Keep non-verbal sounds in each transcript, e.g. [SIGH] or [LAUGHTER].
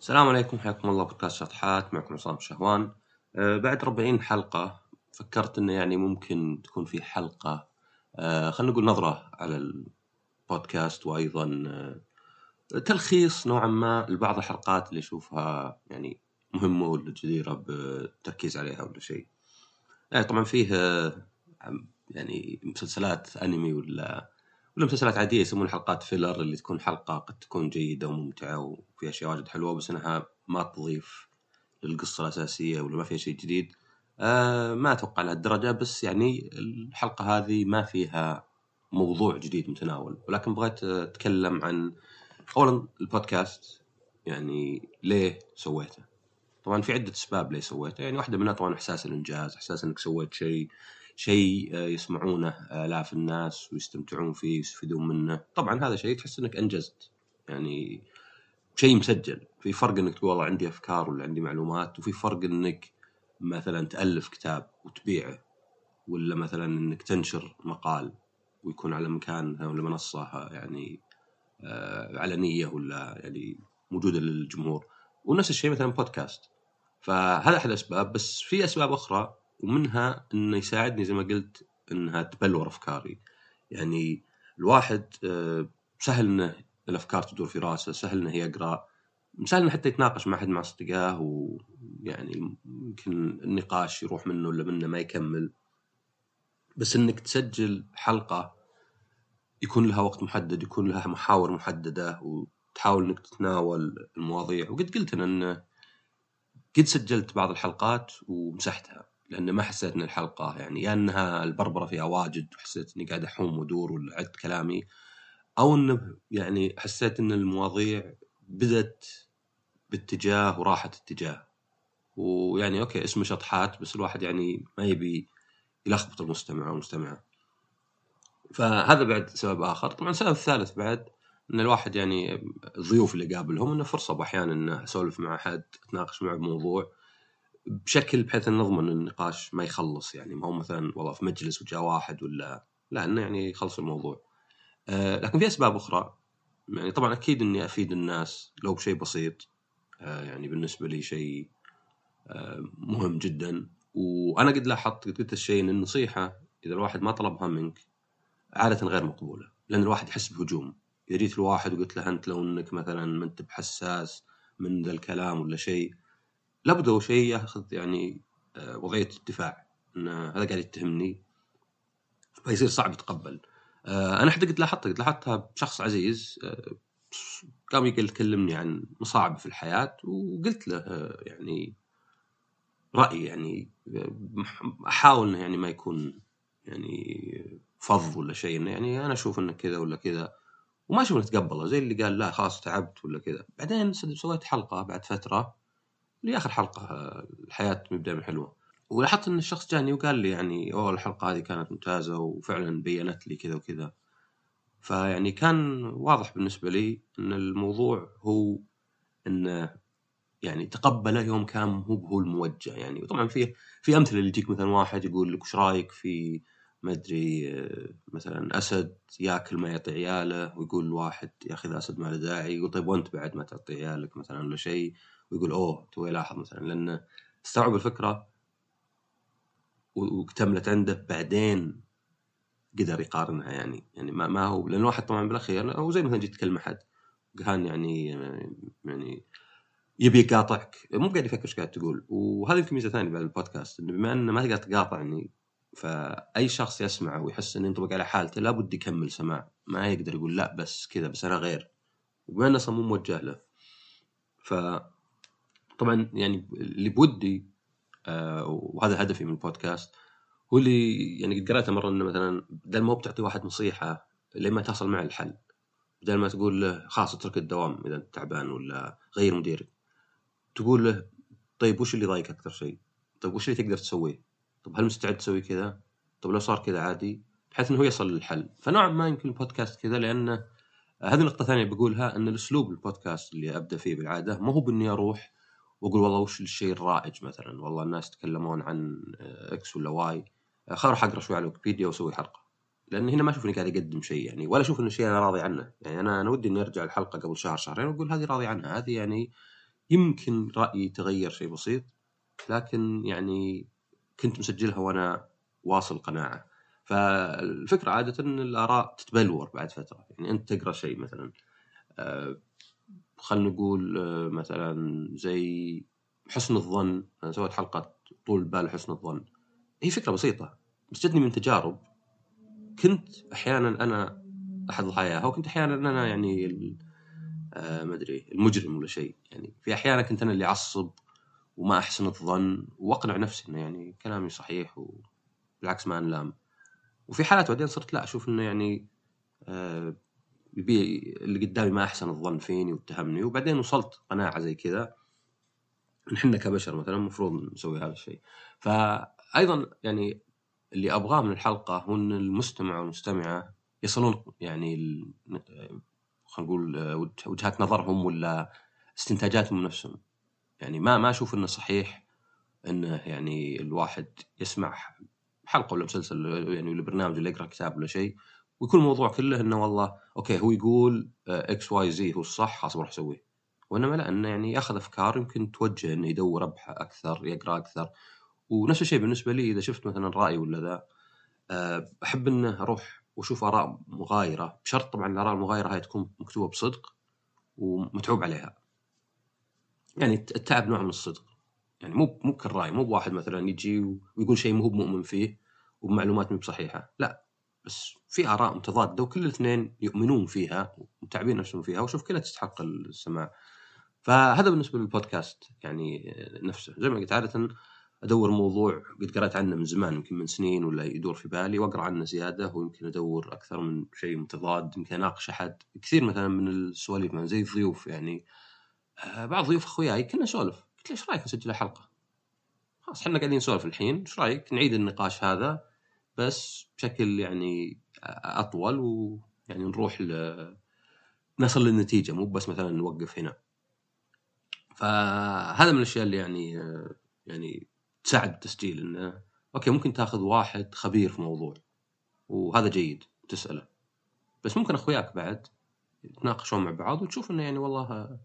السلام عليكم حياكم الله بودكاست شطحات معكم عصام شهوان أه بعد 40 حلقة فكرت إنه يعني ممكن تكون في حلقة أه خلينا نقول نظرة على البودكاست وأيضا أه تلخيص نوعا ما لبعض الحلقات اللي أشوفها يعني مهمة ولا جديرة بالتركيز عليها ولا شيء. يعني طبعا فيه أه يعني مسلسلات أنمي ولا ولا مسلسلات عادية يسمون حلقات فيلر اللي تكون حلقة قد تكون جيدة وممتعة وفيها أشياء واجد حلوة بس إنها ما تضيف للقصة الأساسية ولا ما فيها شيء جديد. آه ما أتوقع لهالدرجه بس يعني الحلقة هذه ما فيها موضوع جديد متناول. ولكن بغيت أتكلم عن اولا البودكاست يعني ليه سويته؟ طبعا في عدة أسباب ليه سويته. يعني واحدة منها طبعا إحساس الإنجاز إحساس إنك سويت شيء شيء يسمعونه آلاف الناس ويستمتعون فيه ويستفيدون منه. طبعا هذا شيء تحس إنك أنجزت. يعني شيء مسجل. في فرق إنك تقول والله عندي أفكار ولا عندي معلومات وفي فرق إنك مثلا تألف كتاب وتبيعه ولا مثلا إنك تنشر مقال ويكون على مكان ولا منصة يعني علنية ولا يعني موجودة للجمهور. ونفس الشيء مثلا بودكاست فهذا أحد الأسباب. بس في أسباب أخرى. ومنها إنه يساعدني زي ما قلت إنها تبلور أفكاري. يعني الواحد سهل إنه الأفكار تدور في راسه سهل إنه يقرأ سهل إنه حتى يتناقش مع أحد مع أصدقائه ويعني يمكن النقاش يروح منه ولا منه ما يكمل. بس إنك تسجل حلقة يكون لها وقت محدد يكون لها محاور محددة وتحاول إنك تتناول المواضيع. وقد قلت أنا انه قد سجلت بعض الحلقات ومسحتها. لأن ما حسيت إن الحلقة يعني يا إنها البربرة فيها واجد وحسيت إني قاعد أحوم وأدور ولا كلامي أو انه يعني حسيت إن المواضيع بدت باتجاه وراحت اتجاه. ويعني أوكي اسمه شطحات بس الواحد يعني ما يبي يلخبط المستمع أو فهذا بعد سبب آخر. طبعا السبب الثالث بعد إن الواحد يعني الضيوف اللي قابلهم إنه فرصة أحيانا إنه أسولف مع احد أتناقش معه بموضوع. بشكل بحيث إن نضمن النقاش ما يخلص يعني ما هو مثلا والله في مجلس وجاء واحد ولا لا إنه يعني يخلص الموضوع. آه لكن في أسباب أخرى. يعني طبعا أكيد إني أفيد الناس لو بشيء بسيط. آه يعني بالنسبة لي شيء آه مهم جدا. وأنا قد لاحظت قد قلت الشيء إن النصيحة إذا الواحد ما طلبها منك عادة غير مقبولة لأن الواحد يحس بهجوم. إذا جيت لواحد وقلت له أنت لو إنك مثلا ما أنت بحساس من ذا الكلام ولا شيء لابد هو شيء ياخذ يعني وضعية الدفاع. إن هذا قاعد يتهمني. فيصير صعب يتقبل. أنا حتى قد لاحظتها قد لاحظتها بشخص عزيز قام يكلمني عن مصاعب في الحياة وقلت له يعني رأيي يعني أحاول إنه يعني ما يكون يعني فض ولا شيء. إنه يعني أنا أشوف إنه كذا ولا كذا وما أشوف إنه تقبله. زي اللي قال لا خلاص تعبت ولا كذا. بعدين سويت حلقة بعد فترة. لآخر حلقة الحياة مبدا حلوة ولاحظت إن الشخص جاني وقال لي يعني أوه الحلقة هذه كانت ممتازة وفعلا بينت لي كذا وكذا. فيعني كان واضح بالنسبة لي إن الموضوع هو انه يعني تقبله يوم كان هو هو الموجه يعني. وطبعا في في أمثلة اللي يجيك مثلا واحد يقول لك وش رأيك في ما أدري مثلا أسد ياكل ما يعطي عياله ويقول الواحد يا أخي أسد ما له داعي. يقول طيب وأنت بعد ما تعطي عيالك مثلا ولا شيء؟ ويقول أوه تو يلاحظ مثلا لأنه استوعب الفكرة واكتملت عنده بعدين قدر يقارنها يعني. يعني ما, ما هو لأن الواحد طبعا بالأخير هو زي مثلا جيت تكلم احد كان يعني يعني يبي يقاطعك. مو قاعد يفكر إيش قاعد تقول. وهذا يمكن ميزة ثانية بعد البودكاست إنه بما إنه ما تقدر تقاطعني فأي شخص يسمعه ويحس إنه ينطبق على حالته لابد يكمل سماع. ما يقدر يقول لا بس كذا بس أنا غير. وبما إنه أصلا مو موجه له. ف طبعا يعني اللي بودي آه وهذا هدفي من البودكاست هو اللي يعني قد قرأته مرة إنه مثلا بدل ما هو بتعطي واحد نصيحة لما تصل معه الحل بدل ما تقول له خلاص اترك الدوام إذا أنت تعبان ولا غير مديرك تقول له طيب وش اللي ضايقك أكثر شيء؟ طيب وش اللي تقدر تسويه؟ طب هل مستعد تسوي كذا؟ طب لو صار كذا عادي؟ بحيث إنه هو يصل للحل، فنوعا ما يمكن البودكاست كذا لأنه هذه نقطة ثانية بقولها إن الأسلوب البودكاست اللي أبدأ فيه بالعادة ما هو بإني أروح وأقول والله وش الشيء الرائج مثلا؟ والله الناس يتكلمون عن X ولا Y خل أروح اقرا شوي على ويكيبيديا وأسوي حلقة. لأن هنا ما أشوف إني قاعد أقدم شيء يعني ولا أشوف إنه شيء أنا راضي عنه. يعني أنا أنا ودي إني أرجع الحلقة قبل شهر شهرين وأقول هذه راضي عنها. هذه يعني يمكن رأيي تغير شيء بسيط لكن يعني كنت مسجلها وأنا واصل قناعة. فالفكرة عادة إن الآراء تتبلور بعد فترة. يعني أنت تقرأ شيء مثلا. آه، خلينا نقول آه، مثلا زي حسن الظن. أنا سويت حلقة طول بال حسن الظن. هي فكرة بسيطة بس جتني من تجارب. كنت أحيانا أنا أحد ضحاياها وكنت أحيانا أنا يعني آه ما أدري المجرم ولا شيء. يعني في أحيانا كنت أنا اللي أعصب وما أحسن الظن وأقنع نفسي إنه يعني كلامي صحيح وبالعكس ما أنلام. وفي حالات بعدين صرت لا أشوف إنه يعني آه يبي اللي قدامي ما أحسن الظن فيني واتهمني وبعدين وصلت قناعة زي كذا. نحن كبشر مثلا المفروض نسوي هذا الشيء. فايضا يعني اللي أبغاه من الحلقة هو إن المستمع والمستمعة يصلون يعني خلينا نقول وجهات نظرهم ولا استنتاجاتهم نفسهم. يعني ما ما أشوف إنه صحيح إنه يعني الواحد يسمع حلقة ولا مسلسل يعني ولا برنامج ولا يقرأ كتاب ولا شيء. ويكون الموضوع كله إنه والله okay هو يقول X Y Z هو الصح خلاص بروح اسويه وإنما لا إنه يعني ياخذ أفكار يمكن توجه إنه يدور ابحث أكثر يقرأ أكثر. ونفس الشيء بالنسبة لي إذا شفت مثلا رأي ولا ذا آه، أحب إنه أروح وأشوف آراء مغايرة. بشرط طبعا الآراء المغايرة هاي تكون مكتوبة بصدق ومتعوب عليها. يعني التعب نوع من الصدق. يعني مو مو كل راي مو بواحد مثلا يجي ويقول شيء مو مؤمن فيه وبمعلومات مو بصحيحة. لا. بس في آراء متضادة وكل الاثنين يؤمنون فيها ومتعبين نفسهم فيها وشوف كلها تستحق السماع. فهذا بالنسبة للبودكاست يعني نفسه. زي ما قلت عادة أدور موضوع قد قرأت عنه من زمان يمكن من سنين ولا يدور في بالي وأقرأ عنه زيادة ويمكن أدور أكثر من شيء متضاد يمكن أناقش أحد. كثير مثلا من السواليف مثلا زي الضيوف يعني. آه، بعض ضيوف أخوياي كنا نسولف. قلت له إيش رأيك نسجل حلقه؟ خلاص إحنا قاعدين نسولف الحين. إيش رأيك نعيد النقاش هذا بس بشكل يعني أطول ويعني نروح ل نصل للنتيجة مو بس مثلا نوقف هنا. فهذا من الأشياء اللي يعني يعني تساعد التسجيل انه أوكي ممكن تأخذ واحد خبير في موضوع وهذا جيد تسأله. بس ممكن أخوياك بعد يتناقشون مع بعض وتشوف إنه يعني والله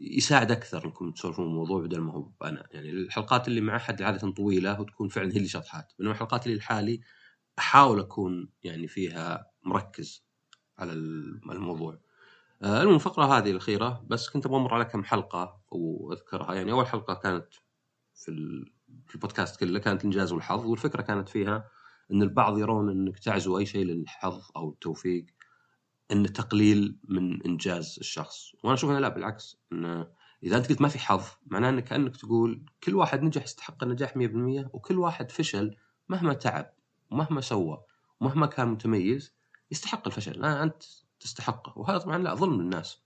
يساعد أكثر انكم تسولفون الموضوع بدل ما هو أنا. يعني الحلقات اللي مع أحد عادة طويلة وتكون فعلا هي اللي شطحات. بينما الحلقات اللي لحالي أحاول أكون يعني فيها مركز على الموضوع. آه، المهم الفقره هذه الأخيرة. بس كنت أبغى أمر على كم حلقة وأذكرها. يعني أول حلقة كانت في في البودكاست كله كانت الانجاز والحظ والفكرة كانت فيها إن البعض يرون إنك تعزو أي شيء للحظ أو التوفيق. إن تقليل من إنجاز الشخص. وأنا أشوف إنه لا بالعكس انه إذا أنت قلت ما في حظ معناه إنك كأنك تقول كل واحد نجح يستحق النجاح 100% وكل واحد فشل مهما تعب ومهما سوى ومهما كان متميز يستحق الفشل. لا أنت تستحقه. وهذا طبعا لا ظلم للناس.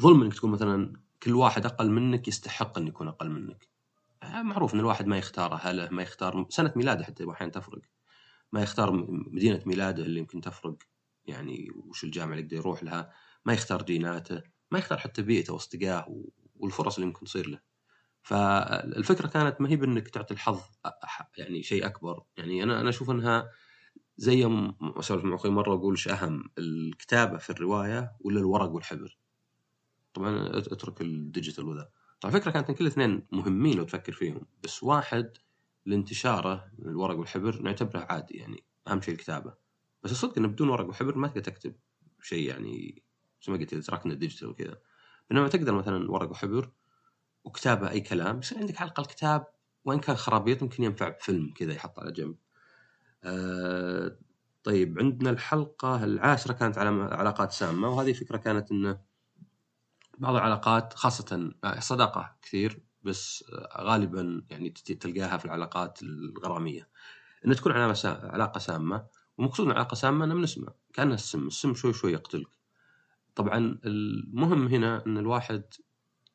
ظلم إنك تقول مثلا كل واحد أقل منك يستحق إن يكون أقل منك. آه، معروف إن الواحد ما يختار أهله ما يختار سنة ميلاده حتى أحيانا تفرق. ما يختار مدينة ميلاده اللي يمكن تفرق. يعني وش الجامعة اللي يقدر يروح لها ما يختار ديناته ما يختار حتى بيئته وأصدقائه والفرص اللي ممكن تصير له. فالفكرة كانت ما هي بأنك تعطي الحظ يعني شيء أكبر. يعني أنا أنا أشوف أنها زي ما أسولف مع أخوي مرة أقول إيش أهم الكتابة في الرواية ولا الورق والحبر؟ طبعا أترك ال digital وذا. طبعا الفكرة كانت إن كل اثنين مهمين لو تفكر فيهم بس واحد لانتشاره الورق والحبر نعتبره عادي يعني أهم شيء الكتابة. بس الصدق إنه بدون ورق وحبر ما تقدر تكتب شيء يعني زي ما قلت إذا تركنا ال digital وكذا. بينما تقدر مثلا ورق وحبر وكتابة أي كلام يصير عندك على الاقل كتاب وإن كان خرابيط ممكن ينفع بفيلم كذا يحط على جنب. آه طيب عندنا الحلقة العاشرة كانت على علاقات سامة وهذه فكرة كانت انه بعض العلاقات خاصة صداقة كثير بس غالبا يعني تلقاها في العلاقات الغرامية. ان تكون علاقة سامة. ومقصود من علاقه سامه انه بنسمع كانها السم السم شوي شوي يقتلك. طبعا المهم هنا إن الواحد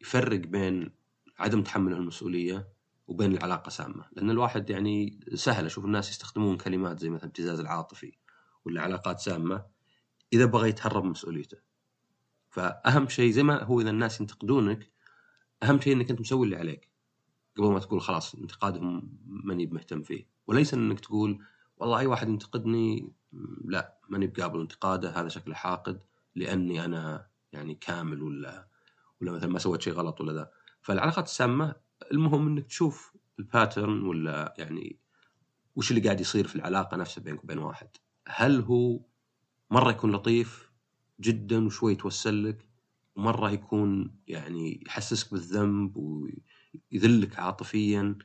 يفرق بين عدم تحمله المسؤولية وبين العلاقة سامة. لأن الواحد يعني سهل أشوف الناس يستخدمون كلمات زي مثلا ابتزاز العاطفي ولا علاقات سامة إذا بغى يتهرب من مسؤوليته. فأهم شيء زي ما هو إذا الناس ينتقدونك أهم شيء إنك أنت مسوي اللي عليك. قبل ما تقول خلاص انتقادهم ماني مهتم فيه. وليس إنك تقول والله أي واحد ينتقدني لا ماني بقابل انتقاده هذا شكله حاقد لأني أنا يعني كامل ولا ولا مثلا ما سويت شيء غلط ولا ذا. فالعلاقات السامه المهم إنك تشوف ال pattern ولا يعني وش اللي قاعد يصير في العلاقة نفسها بينك وبين واحد. هل هو مرة يكون لطيف جدا وشوي يتوسل لك ومرة يكون يعني يحسسك بالذنب ويذلك عاطفيا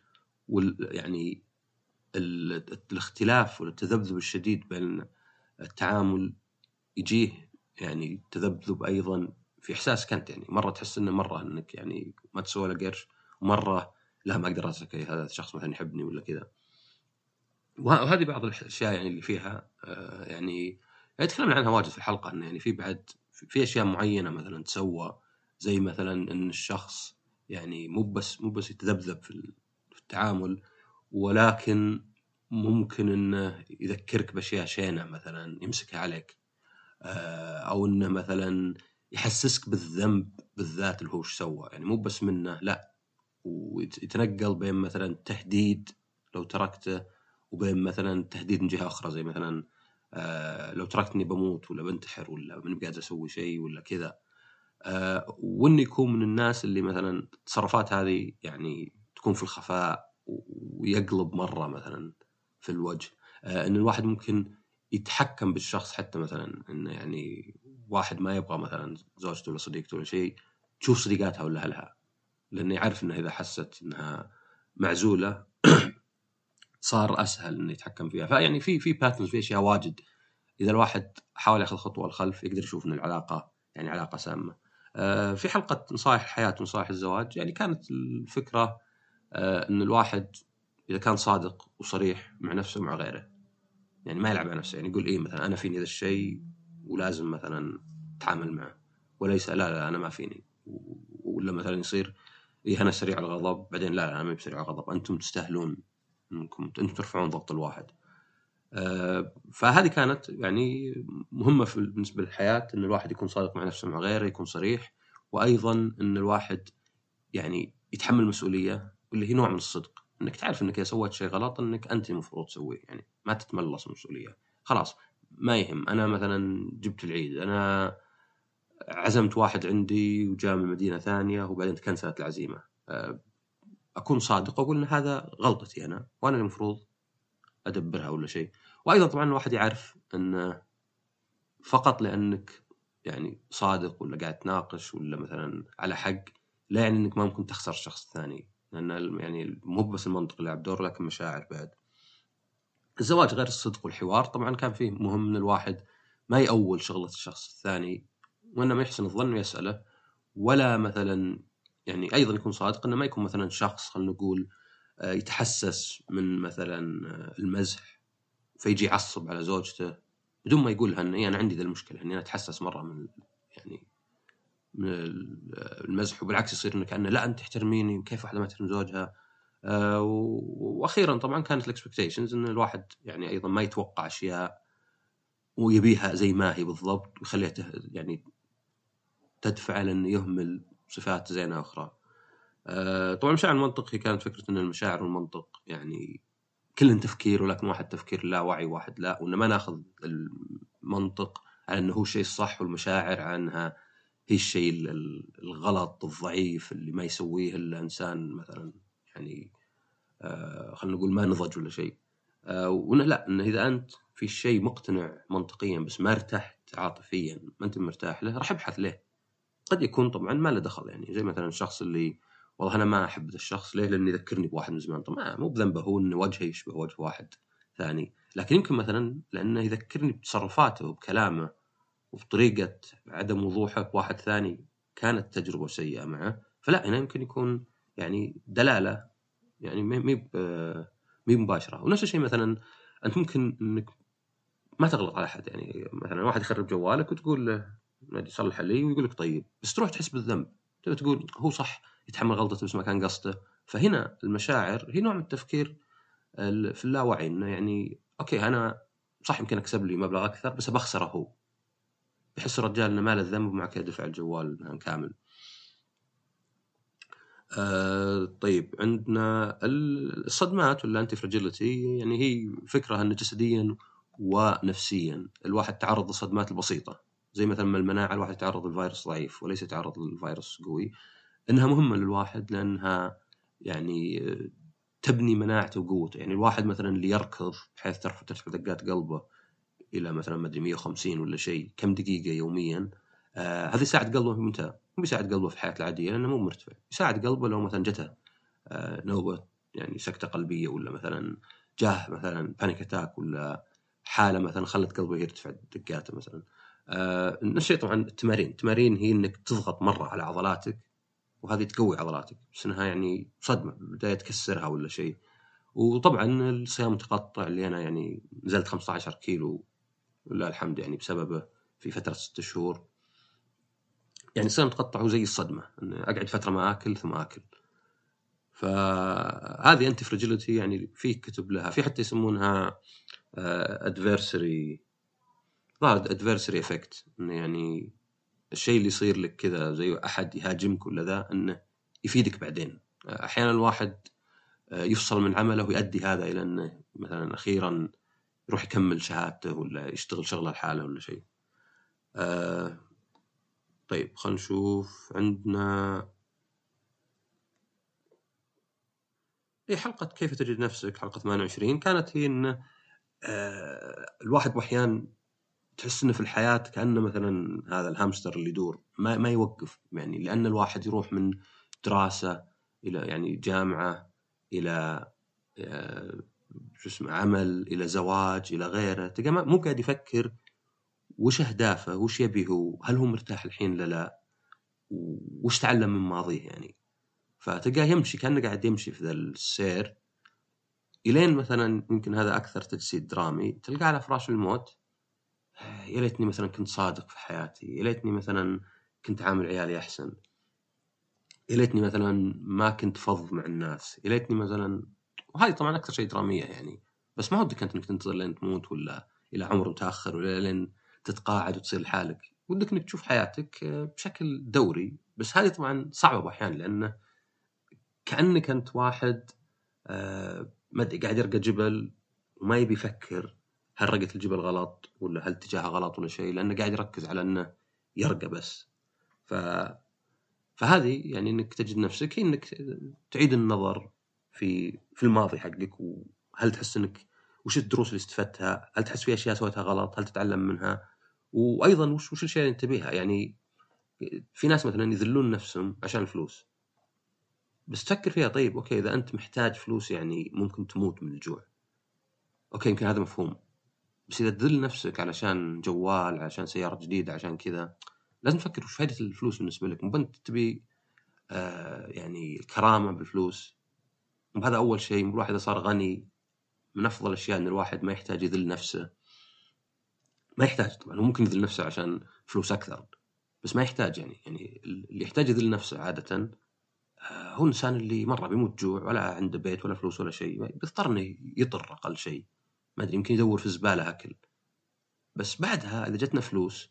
وال يعني الاختلاف والتذبذب الشديد بين التعامل يجيه يعني تذبذب أيضا في احساسك انت يعني مرة تحس إنه مرة إنك يعني ما تسوى له قرش ومره لا ما أقدر ازكي هذا الشخص مثلا يحبني ولا كذا. وهذه بعض الأشياء يعني اللي فيها آه، يعني تكلمنا عنها واجد في الحلقة إنه يعني في بعد في أشياء معينة مثلا تسوى زي مثلا إن الشخص يعني مو بس مو بس يتذبذب في التعامل ولكن ممكن إنه يذكرك بأشياء شينة مثلا يمسكها عليك آه، أو إنه مثلا يحسسك بالذنب بالذات اللي هو إيش سوى. يعني مو بس منه لا. ويتنقل بين مثلا تهديد لو تركته وبين مثلا تهديد من جهة أخرى زي مثلا آه لو تركتني بموت ولا بنتحر ولا ماني قادر أسوي شيء ولا كذا. آه وإنه يكون من الناس اللي مثلا التصرفات هذه يعني تكون في الخفاء ويقلب مرة مثلا في الوجه. آه إن الواحد ممكن يتحكم بالشخص حتى مثلا إنه يعني واحد ما يبغى مثلا زوجته ولا صديقته ولا شيء تشوف صديقاتها ولا أهلها. لأنه يعرف إنه إذا حست إنها معزولة [CLEARS THROAT] صار أسهل إنه يتحكم فيها. فيعني في في باترنز في أشياء واجد. إذا الواحد حاول يأخذ خطوة للخلف يقدر يشوف إن العلاقة يعني علاقة سامة. آه، في حلقة نصائح الحياة ونصائح الزواج. يعني كانت الفكرة ان الواحد إذا كان صادق وصريح مع نفسه ومع غيره. يعني ما يلعب على نفسه يعني يقول إيه مثلا أنا فيني ذا الشيء ولازم مثلا أتعامل معه. وليس لا لا أنا ما فيني. ولا مثلا يصير إيه أنا سريع الغضب بعدين لا لا أنا ما بسريع الغضب. أنتم تستاهلون إنكم أنتم ترفعون ضغط الواحد. آه فهذه كانت يعني مهمة في بالنسبة للحياة إن الواحد يكون صادق مع نفسه مع غيره يكون صريح. وأيضا إن الواحد يعني يتحمل مسؤولية واللي هي نوع من الصدق. إنك تعرف إنك إذا سويت شيء غلط إنك أنت المفروض تسويه يعني ما تتملص من المسؤوليه خلاص ما يهم. أنا مثلا جبت العيد أنا عزمت واحد عندي وجاء من مدينة ثانية وبعدين تكنسلت العزيمة. آه، أكون صادق وأقول إن هذا غلطتي أنا وأنا المفروض أدبرها ولا شيء. وأيضا طبعا الواحد يعرف إن فقط لأنك يعني صادق ولا قاعد تناقش ولا مثلا على حق لا يعني إنك ما ممكن تخسر الشخص الثاني لأن يعني مو بس المنطق يلعب دور لكن مشاعر بعد. الزواج غير الصدق والحوار طبعا كان فيه مهم إن الواحد ما يأول شغلة الشخص الثاني وانما يحسن الظن ويسأله ولا مثلا يعني أيضا يكون صادق إنه ما يكون مثلا شخص خلينا نقول آه، يتحسس من مثلا آه، المزح فيجي يعصب على زوجته بدون ما يقولها ان إيه، أنا عندي ذا المشكلة اني أنا أتحسس مرة من يعني من المزح وبالعكس يصير إنه كأنه لا انت تحترميني وكيف واحدة ما تحترم زوجها آه وأخيرا طبعا كانت ال expectations إن الواحد يعني أيضا ما يتوقع أشياء ويبيها زي ما هي بالضبط ويخليها يعني تدفع لأنه يهمل صفات زينة أخرى. آه طبعا المشاعر المنطق هي كانت فكرة إن المشاعر والمنطق يعني كل تفكير ولكن واحد تفكير لا وعي واحد لا وان ما ناخذ المنطق على إنه هو الشيء الصح والمشاعر عنها هي الشيء الغلط الضعيف اللي ما يسويه إلا إنسان مثلا يعني آه خلينا نقول ما نضج ولا شيء. آه لا انه إذا أنت في شيء مقتنع منطقيا بس ما ارتحت عاطفيا ما أنت مرتاح له راح ابحث له. قد يكون طبعا ما له دخل يعني. زي مثلا الشخص اللي والله أنا ما أحب الشخص ليه؟ لأنه يذكرني بواحد من زمان. طبعا مو بذنبه هو إنه وجهه يشبه وجه واحد ثاني. لكن يمكن مثلا لأنه يذكرني بتصرفاته وبكلامه. وبطريقه عدم وضوحه بواحد ثاني كانت تجربة سيئة معه فلا هنا يمكن يكون يعني دلالة يعني مي مي مباشرة. ونفس الشيء مثلا أنت ممكن إنك ما تغلط على أحد يعني مثلا واحد يخرب جوالك وتقول له يصلح لي. ويقول لك طيب. بس تروح تحس بالذنب. تقول هو صح يتحمل غلطته بس ما كان قصده. فهنا المشاعر هي نوع من التفكير في اللاوعي إنه يعني أوكي أنا صح يمكن أكسب لي مبلغ أكثر بس بخسره هو. يحس الرجال إنه ما له ذنب ومع كذا دفع الجوال كامل. آه طيب عندنا الصدمات ولا انتي فراجيلتي يعني هي فكرة إن جسديا ونفسيا. الواحد تعرض للصدمات البسيطة. زي مثلا المناعة الواحد يتعرض للفيروس ضعيف وليس يتعرض للفيروس قوي. إنها مهمة للواحد لأنها يعني تبني مناعته وقوته. يعني الواحد مثلا اللي يركض بحيث ترفع ترفع دقات قلبه إلى مثلا ما أدري 150 ولا شيء كم دقيقة يوميا. آه هذا يساعد قلبه في متى مو بيساعد قلبه في الحياة العادية لأنه مو مرتفع. يساعد قلبه لو مثلا جته آه نوبه يعني سكتة قلبية ولا مثلا جاه مثلا panic attack ولا حالة مثلا خلت قلبه يرتفع دقاته مثلا. آه نفس الشيء طبعا التمارين. التمارين هي إنك تضغط مرة على عضلاتك وهذه تقوي عضلاتك بس إنها يعني صدمة بداية تكسرها ولا شيء. وطبعا الصيام المتقطع اللي أنا يعني نزلت 15 كيلو ولله الحمد يعني بسببه في فترة ست شهور. يعني المتقطع هو زي الصدمة إن أقعد فترة ما آكل ثم آكل. فهذه antifragility يعني في كتب لها في حتى يسمونها adversary ظاهر adversary effect انه يعني الشيء اللي يصير لك كذا زي أحد يهاجمك ولا ذا انه يفيدك بعدين. أحيانا الواحد آه، يفصل من عمله ويؤدي هذا إلى إنه مثلا أخيرا يروح يكمل شهادته ولا يشتغل شغلة لحاله ولا شيء. آه طيب خلينا نشوف عندنا. هي حلقة كيف تجد نفسك؟ حلقة 28 كانت هي انه آه الواحد أحيانا تحس إنه في الحياة كأنه مثلا هذا الهامستر اللي يدور ما ما يوقف يعني لأن الواحد يروح من دراسة إلى يعني جامعة إلى آه، شو اسمه عمل إلى زواج إلى غيره. تلقى مو قاعد يفكر وش أهدافه وش يبي هو هل هو مرتاح الحين لا لا وش تعلم من ماضيه يعني. فتلقاه يمشي كأنه قاعد يمشي في ذا السير. إلين مثلا يمكن هذا أكثر تجسيد درامي تلقاه على فراش الموت. يا ليتني مثلا كنت صادق في حياتي يا ليتني مثلا كنت عامل عيالي أحسن. يا ليتني مثلا ما كنت فظ مع الناس. يا ليتني مثلا وهذه طبعا أكثر شيء درامية يعني. بس ما ودك أنت إنك تنتظر لين تموت ولا إلى عمر متأخر ولا لين تتقاعد وتصير لحالك. ودك إنك تشوف حياتك بشكل دوري. بس هذه طبعا صعبة أحيانا لأنه كأنك أنت واحد آه، ما قاعد يرقى جبل وما يبي يفكر هل رقت الجبل غلط ولا هل اتجاهها غلط ولا شيء لأنه قاعد يركز على إنه يرقى بس. ف فهذه يعني إنك تجد نفسك إنك تعيد النظر في في الماضي حقك وهل تحس إنك وش الدروس اللي استفدتها؟ هل تحس في أشياء سويتها غلط؟ هل تتعلم منها؟ وأيضا وش وش الاشياء اللي انت تبيها؟ يعني في ناس مثلا يذلون نفسهم عشان الفلوس. بس تفكر فيها طيب okay إذا أنت محتاج فلوس يعني ممكن تموت من الجوع. okay يمكن هذا مفهوم بس إذا تذل نفسك علشان جوال علشان سيارة جديدة عشان كذا لازم تفكر وش فائده الفلوس بالنسبة لك مو انت تبي آه يعني الكرامة بالفلوس وهذا أول شيء الواحد إذا صار غني من أفضل الأشياء إن الواحد ما يحتاج يذل نفسه. ما يحتاج طبعا هو ممكن يذل نفسه عشان فلوس أكثر بس ما يحتاج يعني. يعني اللي يحتاج يذل نفسه عادة آه، هو الانسان اللي مرة بيموت جوع ولا عنده بيت ولا فلوس ولا شيء بيضطر إنه يطر أقل شيء. ما أدري يمكن يدور في الزباله أكل. بس بعدها إذا جتنا فلوس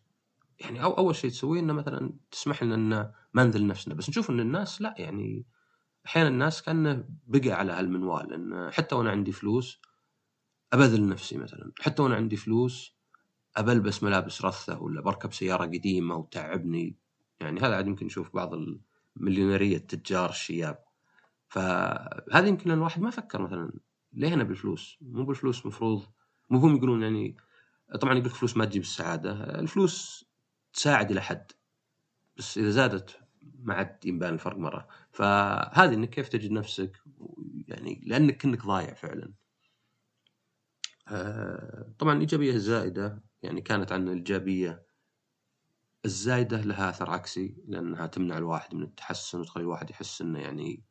يعني أو أول شيء تسويه إنه مثلا تسمح لنا إن ما نذل نفسنا. بس نشوف إن الناس لا يعني أحيانا الناس كأنه بقى على هالمنوال إن حتى وأنا عندي فلوس أبذل نفسي مثلا حتى وأنا عندي فلوس أبلبس ملابس رثة ولا بركب سيارة قديمة وتعبني. يعني هذا عاد يمكن نشوف بعض المليونيرية التجار الشياب. فهذا يمكن الواحد ما فكر مثلا ليه أنا بالفلوس؟ مو بالفلوس مفروض مو هم يقولون يعني طبعا يقول الفلوس ما تجيب السعادة الفلوس تساعد إلى حد. بس إذا زادت ما عاد ينبان الفرق مرة. فهذه إنك كيف تجد نفسك؟ يعني لأنك كنك ضايع فعلا. آه، طبعا الإيجابية الزائده يعني كانت عن الإيجابية الزايدة لها أثر عكسي لأنها تمنع الواحد من التحسن وتخلي الواحد يحس إنه يعني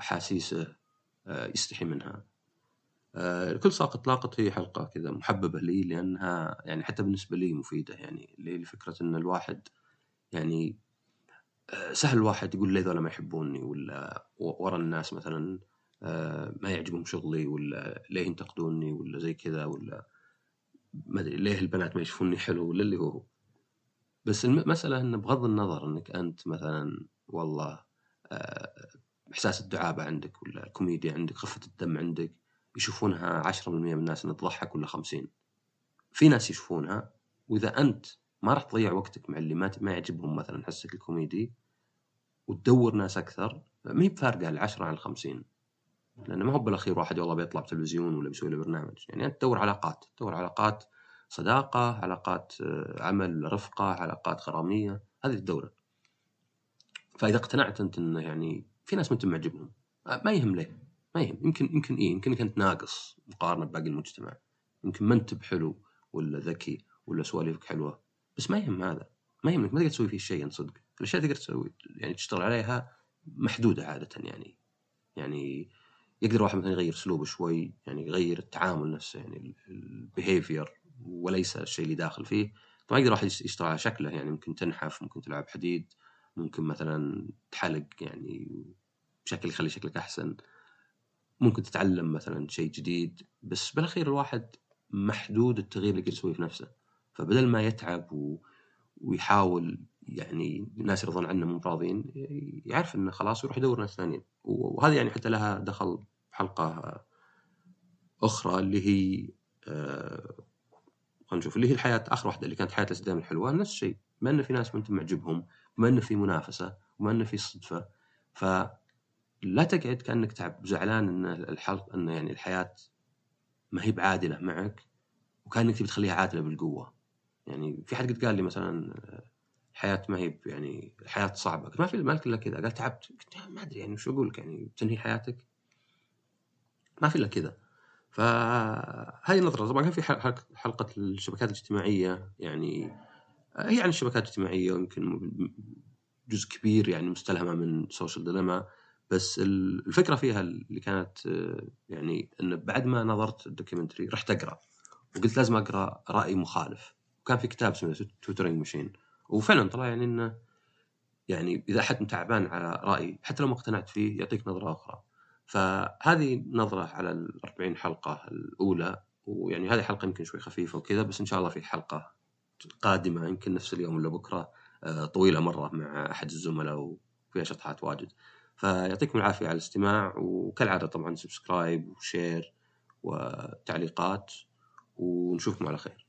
أحاسيسه آه، يستحي منها. آه، كل ساقط لاقط هي حلقة كذا محببة لي لأنها يعني حتى بالنسبة لي مفيدة. يعني لفكره إن الواحد يعني سهل الواحد يقول ليه ذولا ما يحبوني ولا ورا الناس مثلا آه، ما يعجبهم شغلي ولا ليه ينتقدوني ولا زي كذا ولا ما أدري ليه البنات ما يشوفوني حلو ولا اللي هو بس المساله انه بغض النظر إنك أنت مثلا والله إحساس الدعابة عندك ولا الكوميديا عندك خفة الدم عندك يشوفونها 10% من الناس انها تضحك ولا 50 في ناس يشوفونها وإذا أنت ما راح تضيع وقتك مع اللي ما ما يعجبهم مثلا حسك الكوميدي وتدور ناس أكثر ما هي بفارقة العشرة عن الخمسين. لأنه ما هو بالأخير واحد والله بيطلع بتلفزيون ولا بيسوي له برنامج. يعني أنت تدور علاقات تدور علاقات صداقة علاقات آه، عمل رفقة علاقات غرامية هذه الدورة. فإذا اقتنعت أنت إنه يعني في ناس ما انت معجبهم آه، ما يهم ليه. ما يهم. يمكن يمكن إيه يمكن أنت ناقص مقارنة بباقي المجتمع. يمكن ما أنت بحلو ولا ذكي ولا سواليفك حلوة. بس ما يهم هذا. ما يهمك ما تقدر تسوي فيه شيء صدق. الأشياء تقدر تسوي يعني تشتغل عليها محدودة عادة يعني. يعني يقدر واحد مثلا يغير أسلوبه شوي يعني يغير التعامل نفسه يعني البيهيفير وليس الشيء اللي داخل فيه. طبعا يقدر واحد يشتغل على شكله يعني ممكن تنحف ممكن تلعب حديد ممكن مثلا تحلق يعني بشكل يخلي شكلك أحسن. ممكن تتعلم مثلا شيء جديد. بس بالأخير الواحد محدود التغيير اللي يقدر يسويه في نفسه. فبدل ما يتعب و... ويحاول يعني الناس يرضون عنه مو راضيين يعرف انه خلاص يروح يدور ناس ثانيين. وهذه يعني حتى لها دخل حلقه أخرى اللي هي آه خلينا نشوف اللي هي الحياة آخر واحدة اللي كانت حياة الاستدامه الحلوة نفس الشيء. بما انه في ناس ما أنت معجبهم بما انه في منافسة وما انه في صدفة. فلا تقعد كأنك تعب زعلان إن الحلق إن يعني الحياة ما هي بعادلة معك وكأنك تبي تخليها عادلة بالقوة. يعني في حد قد قال لي مثلا الحياة ما هي يعني الحياة صعبة. ما في ما إلا كذا. قال تعبت. قلت ما أدري يعني وش أقول لك يعني تنهي حياتك؟ ما في إلا كذا. فهذه النظرة. طبعا كان في حلقة الشبكات الاجتماعية يعني هي عن الشبكات الاجتماعية ويمكن جزء كبير يعني مستلهمة من Social Dilemma بس الفكرة فيها اللي كانت يعني انه بعد ما نظرت ال documentary رحت اقرا وقلت لازم أقرأ رأي مخالف. وكان في كتاب اسمه Twittering Machine وفعلا طلع يعني إنه يعني إذا أحد تعبان على رأي حتى لو ما اقتنعت فيه يعطيك نظرة أخرى. فهذه نظرة على ال 40 حلقة الأولى ويعني هذه حلقة يمكن شوي خفيفة وكذا بس إن شاء الله في حلقة قادمة يمكن نفس اليوم ولا بكرة آه، طويلة مرة مع أحد الزملاء وفيها شطحات واجد. فيعطيكم العافية على الاستماع وكالعادة طبعا subscribe و share وتعليقات ونشوفكم على خير.